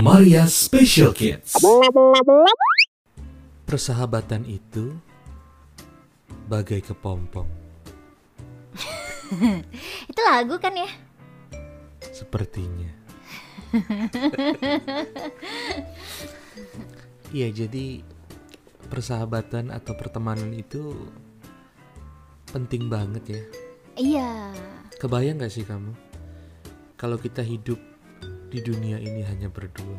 Maria Special Kids. Persahabatan itu bagai kepompong, Itu lagu kan ya? sepertinya. Iya, jadi persahabatan atau pertemanan itu penting banget ya. Iya. Kebayang gak sih kamu? Kalau kita hidup di dunia ini hanya berdua.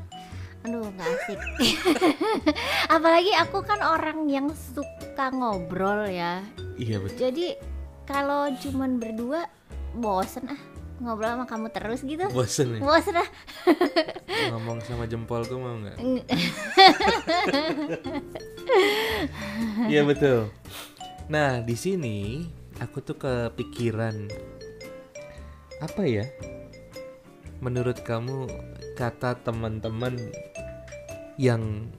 Aduh, gak asik. Apalagi aku kan orang yang suka ngobrol ya. Iya betul. Jadi kalau cuman berdua bosen ah ngobrol sama kamu terus gitu. Bosen ya? Bosen ah. Ngomong sama jempolku mau nggak? Iya betul. Nah di sini aku tuh kepikiran apa ya? Menurut kamu kata teman-teman yang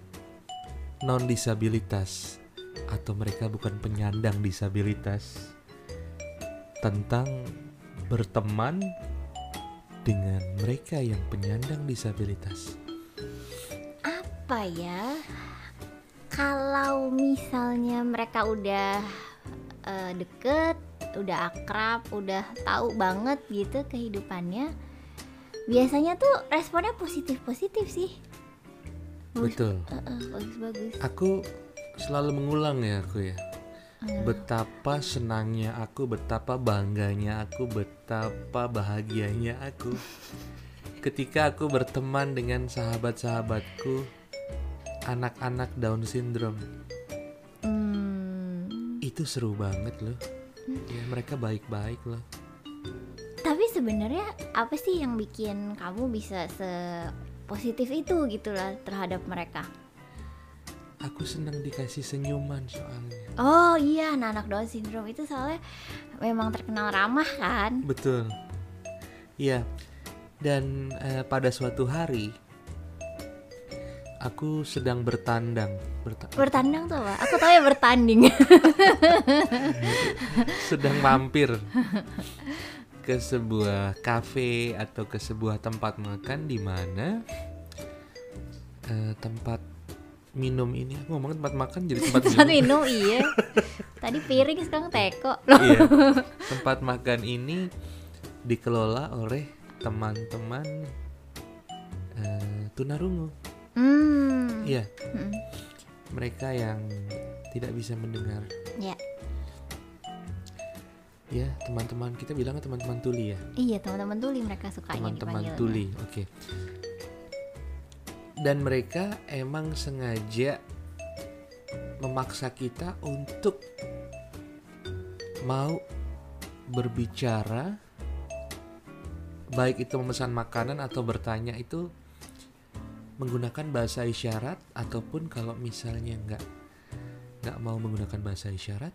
non disabilitas atau mereka bukan penyandang disabilitas tentang berteman dengan mereka yang penyandang disabilitas. Apa ya? Kalau misalnya mereka udah eh, deket, udah akrab, udah tahu banget gitu kehidupannya, biasanya tuh responnya positif-positif sih. Bagus- Betul. eh, eh, Bagus-bagus. Aku selalu mengulang ya aku ya. Hmm. Betapa senangnya aku, betapa bangganya aku, betapa bahagianya aku ketika aku berteman dengan sahabat-sahabatku anak-anak Down syndrome. Hmm. Itu seru banget loh. Ya, mereka baik-baik loh. Tapi sebenarnya apa sih yang bikin kamu bisa se positif itu gitu lah terhadap mereka? Aku senang dikasih senyuman soalnya. Oh iya, anak-anak Down syndrome itu soalnya memang terkenal ramah kan? Betul. Iya. Dan eh, pada suatu hari aku sedang bertandang, berta- Bertandang tuh apa? Aku tahu ya bertanding. sedang mampir ke sebuah kafe atau ke sebuah tempat makan di mana eh, tempat minum ini aku ngomong tempat makan jadi tempat Satu minum minum iya. Tadi piring sekarang teko. iya tempat makan ini dikelola oleh teman-teman eh, tunarungu Hmm. iya Mm. mereka yang tidak bisa mendengar Ya. teman-teman. Kita bilang teman-teman tuli ya? Iya, teman-teman tuli mereka sukanya teman-teman tuli oke. Dan mereka emang sengaja memaksa kita untuk mau berbicara baik itu memesan makanan atau bertanya itu menggunakan bahasa isyarat ataupun kalau misalnya nggak nggak mau menggunakan bahasa isyarat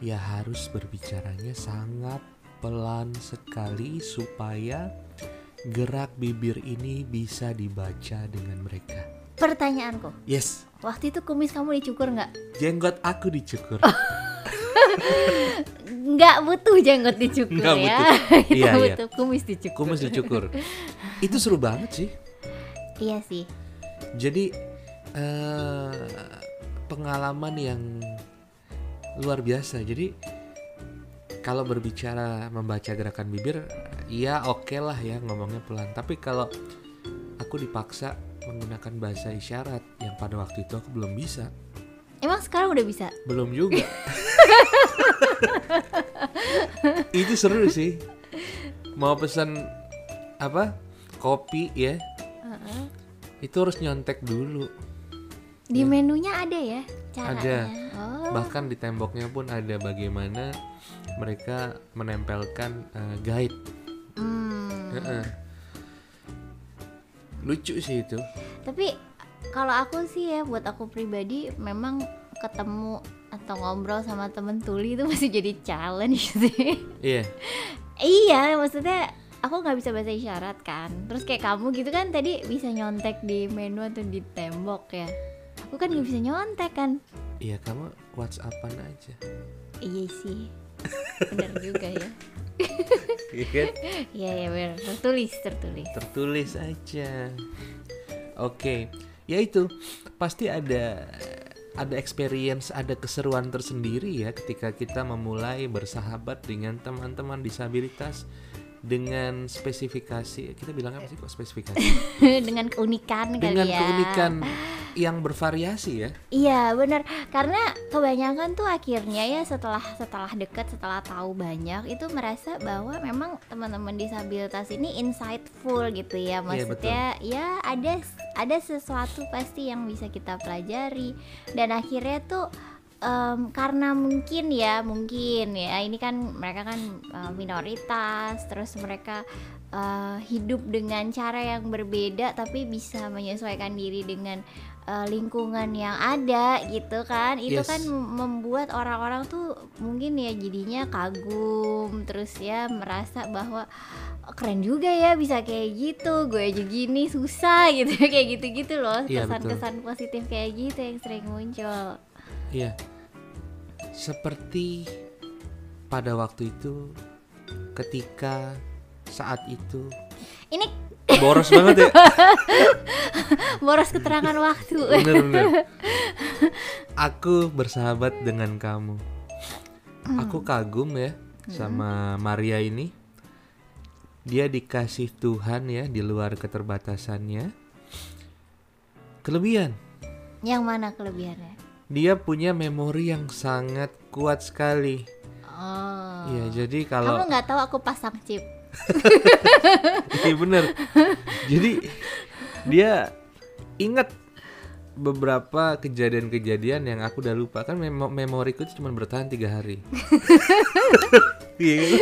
ya harus berbicaranya sangat pelan sekali supaya gerak bibir ini bisa dibaca dengan mereka. Pertanyaanku, Yes, waktu itu kumis kamu dicukur nggak? jenggot aku dicukur. Nggak butuh jenggot dicukur Nggak ya. butuh. Iya, iya. butuh kumis dicukur. Kumis dicukur. Itu seru banget sih. Iya sih. Jadi eh, pengalaman yang luar biasa. Jadi kalau berbicara membaca gerakan bibir, ya oke lah ya ngomongnya pelan. Tapi kalau aku dipaksa menggunakan bahasa isyarat yang pada waktu itu aku belum bisa, Emang sekarang udah bisa? belum juga. itu seru sih. Mau pesan apa? Kopi ya. Heeh. Itu harus nyontek dulu. Di menunya ada ya caranya. Ada. Oh. Bahkan di temboknya pun ada bagaimana mereka menempelkan eh, guide. Hmm. Heeh. Lucu sih itu. Tapi kalau aku sih ya buat aku pribadi memang ketemu atau ngobrol sama temen tuli itu masih jadi challenge sih. Iya. iya, maksudnya aku nggak bisa bahasa isyarat kan. Terus kayak kamu gitu kan tadi bisa nyontek di menu atau di tembok ya. Aku kan nggak bisa nyontek kan. Iya, kamu WhatsAppan aja. Iya sih. Bener juga ya. Iya kan? Iya ya benar. Tertulis tertulis. tertulis aja oke ya itu pasti ada ada experience ada keseruan tersendiri ya ketika kita memulai bersahabat dengan teman-teman disabilitas dengan spesifikasi kita bilang apa sih kok spesifikasi? Dengan keunikan kali dengan ya. keunikan yang bervariasi ya. Iya benar karena kebanyakan tuh akhirnya ya setelah setelah deket setelah tahu banyak itu merasa bahwa memang teman-teman disabilitas ini insightful gitu ya. Maksudnya ya ada ada sesuatu pasti yang bisa kita pelajari. Dan akhirnya tuh em, karena mungkin ya mungkin ya ini kan mereka kan eh, minoritas terus mereka eh, hidup dengan cara yang berbeda tapi bisa menyesuaikan diri dengan eh, lingkungan yang ada gitu kan. Itu Yes. kan membuat orang-orang tuh mungkin ya jadinya kagum terus ya merasa bahwa "Oh, keren juga ya bisa kayak gitu gue aja gini susah gitu kayak gitu-gitu loh Iya, kesan-kesan positif kayak gitu yang sering muncul Iya. Seperti pada waktu itu ketika saat itu ini boros banget ya. boros keterangan waktu Bener bener. Aku bersahabat dengan kamu. Aku kagum ya sama Maria ini. Dia dikasih Tuhan ya di luar keterbatasannya. Kelebihan. yang mana kelebihannya Dia punya memori yang sangat kuat sekali. oh Iya, jadi kamu kalau nggak tahu aku pasang chip Iya bener. Jadi dia ingat beberapa kejadian-kejadian yang aku udah lupa kan memo- memoriku itu cuma bertahan tiga hari. Iya kan?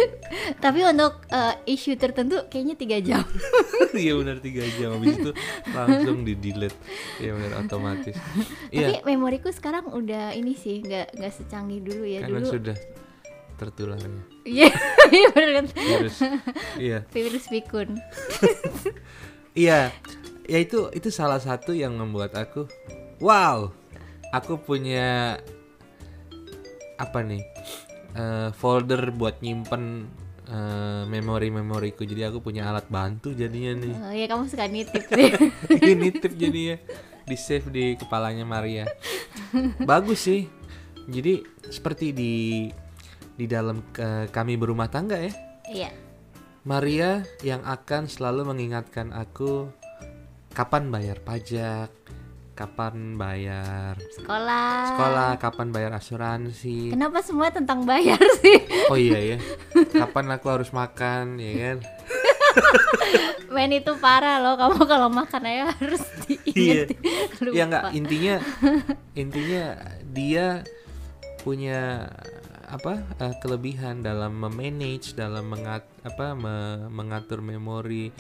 tapi untuk eh, isu tertentu kayaknya tiga jam Iya benar tiga jam habis itu langsung di delete. Iya benar otomatis. tapi Iya memoriku sekarang udah ini sih nggak nggak secanggih dulu ya karena dulu sudah tertularnya iya iya bener kan virus. Iya virus pikun iya ya itu itu salah satu yang membuat aku wow aku punya apa nih eh, folder buat nyimpen eh, memori-memoriku. Jadi aku punya alat bantu jadinya nih. Oh, ya kamu suka nitip deh ini tip jadinya. Di save di kepalanya Maria. Bagus sih. Jadi seperti di di dalam eh, kami berumah tangga ya. Iya. Maria yang akan selalu mengingatkan aku kapan bayar pajak, kapan bayar sekolah. sekolah, kapan bayar asuransi. kenapa semua tentang bayar sih? Oh iya ya, kapan aku harus makan, ya kan? men itu parah loh. Kamu kalau makan aja harus Iya, diingetin. Lupa. ya intinya intinya dia punya apa eh, kelebihan dalam memanage, dalam mengat apa me- mengatur memori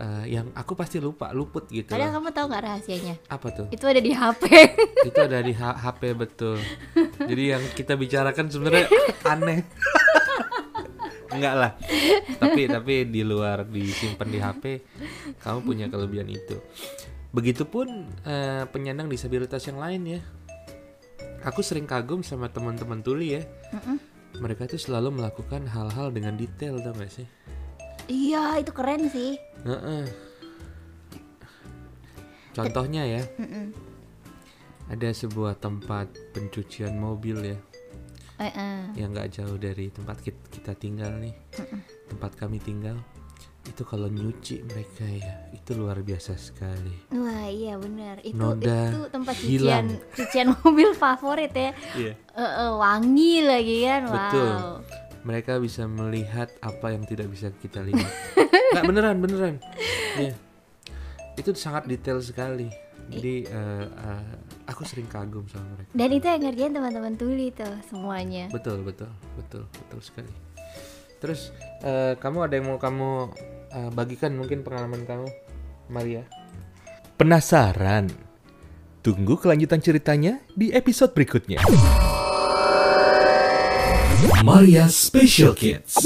eh, yang aku pasti lupa, luput gitu. Loh. kamu tahu nggak rahasianya? Apa tuh? Itu ada di HP. itu ada di H- HP betul. Jadi yang kita bicarakan sebenarnya aneh. Enggak lah. Tapi tapi di luar disimpan di HP, kamu punya kelebihan itu. Begitupun eh, penyandang disabilitas yang lain ya. Aku sering kagum sama teman-teman tuli ya. Mereka tuh selalu melakukan hal-hal dengan detail tau gak sih? Iya, itu keren sih. Heeh. Contohnya ya, Mm-mm. ada sebuah tempat pencucian mobil ya. Eh, eh. yang nggak jauh dari tempat kit- kita tinggal nih tempat kami tinggal itu kalau nyuci mereka ya itu luar biasa sekali Wah iya benar. Itu Noda itu tempat hilang. cucian cucian mobil favorit ya. iya Eh, eh, wangi lagi kan. Betul. Mereka bisa melihat apa yang tidak bisa kita lihat. Nggak beneran beneran. Iya. itu sangat detail sekali. Jadi eh, eh, aku sering kagum sama mereka. Dan itu yang ngerjain teman-teman tuli tuh semuanya. betul betul betul betul sekali. Terus eh, kamu ada yang mau kamu eh, bagikan mungkin pengalaman kamu Maria? Penasaran? Tunggu kelanjutan ceritanya di episode berikutnya Maria Special Kids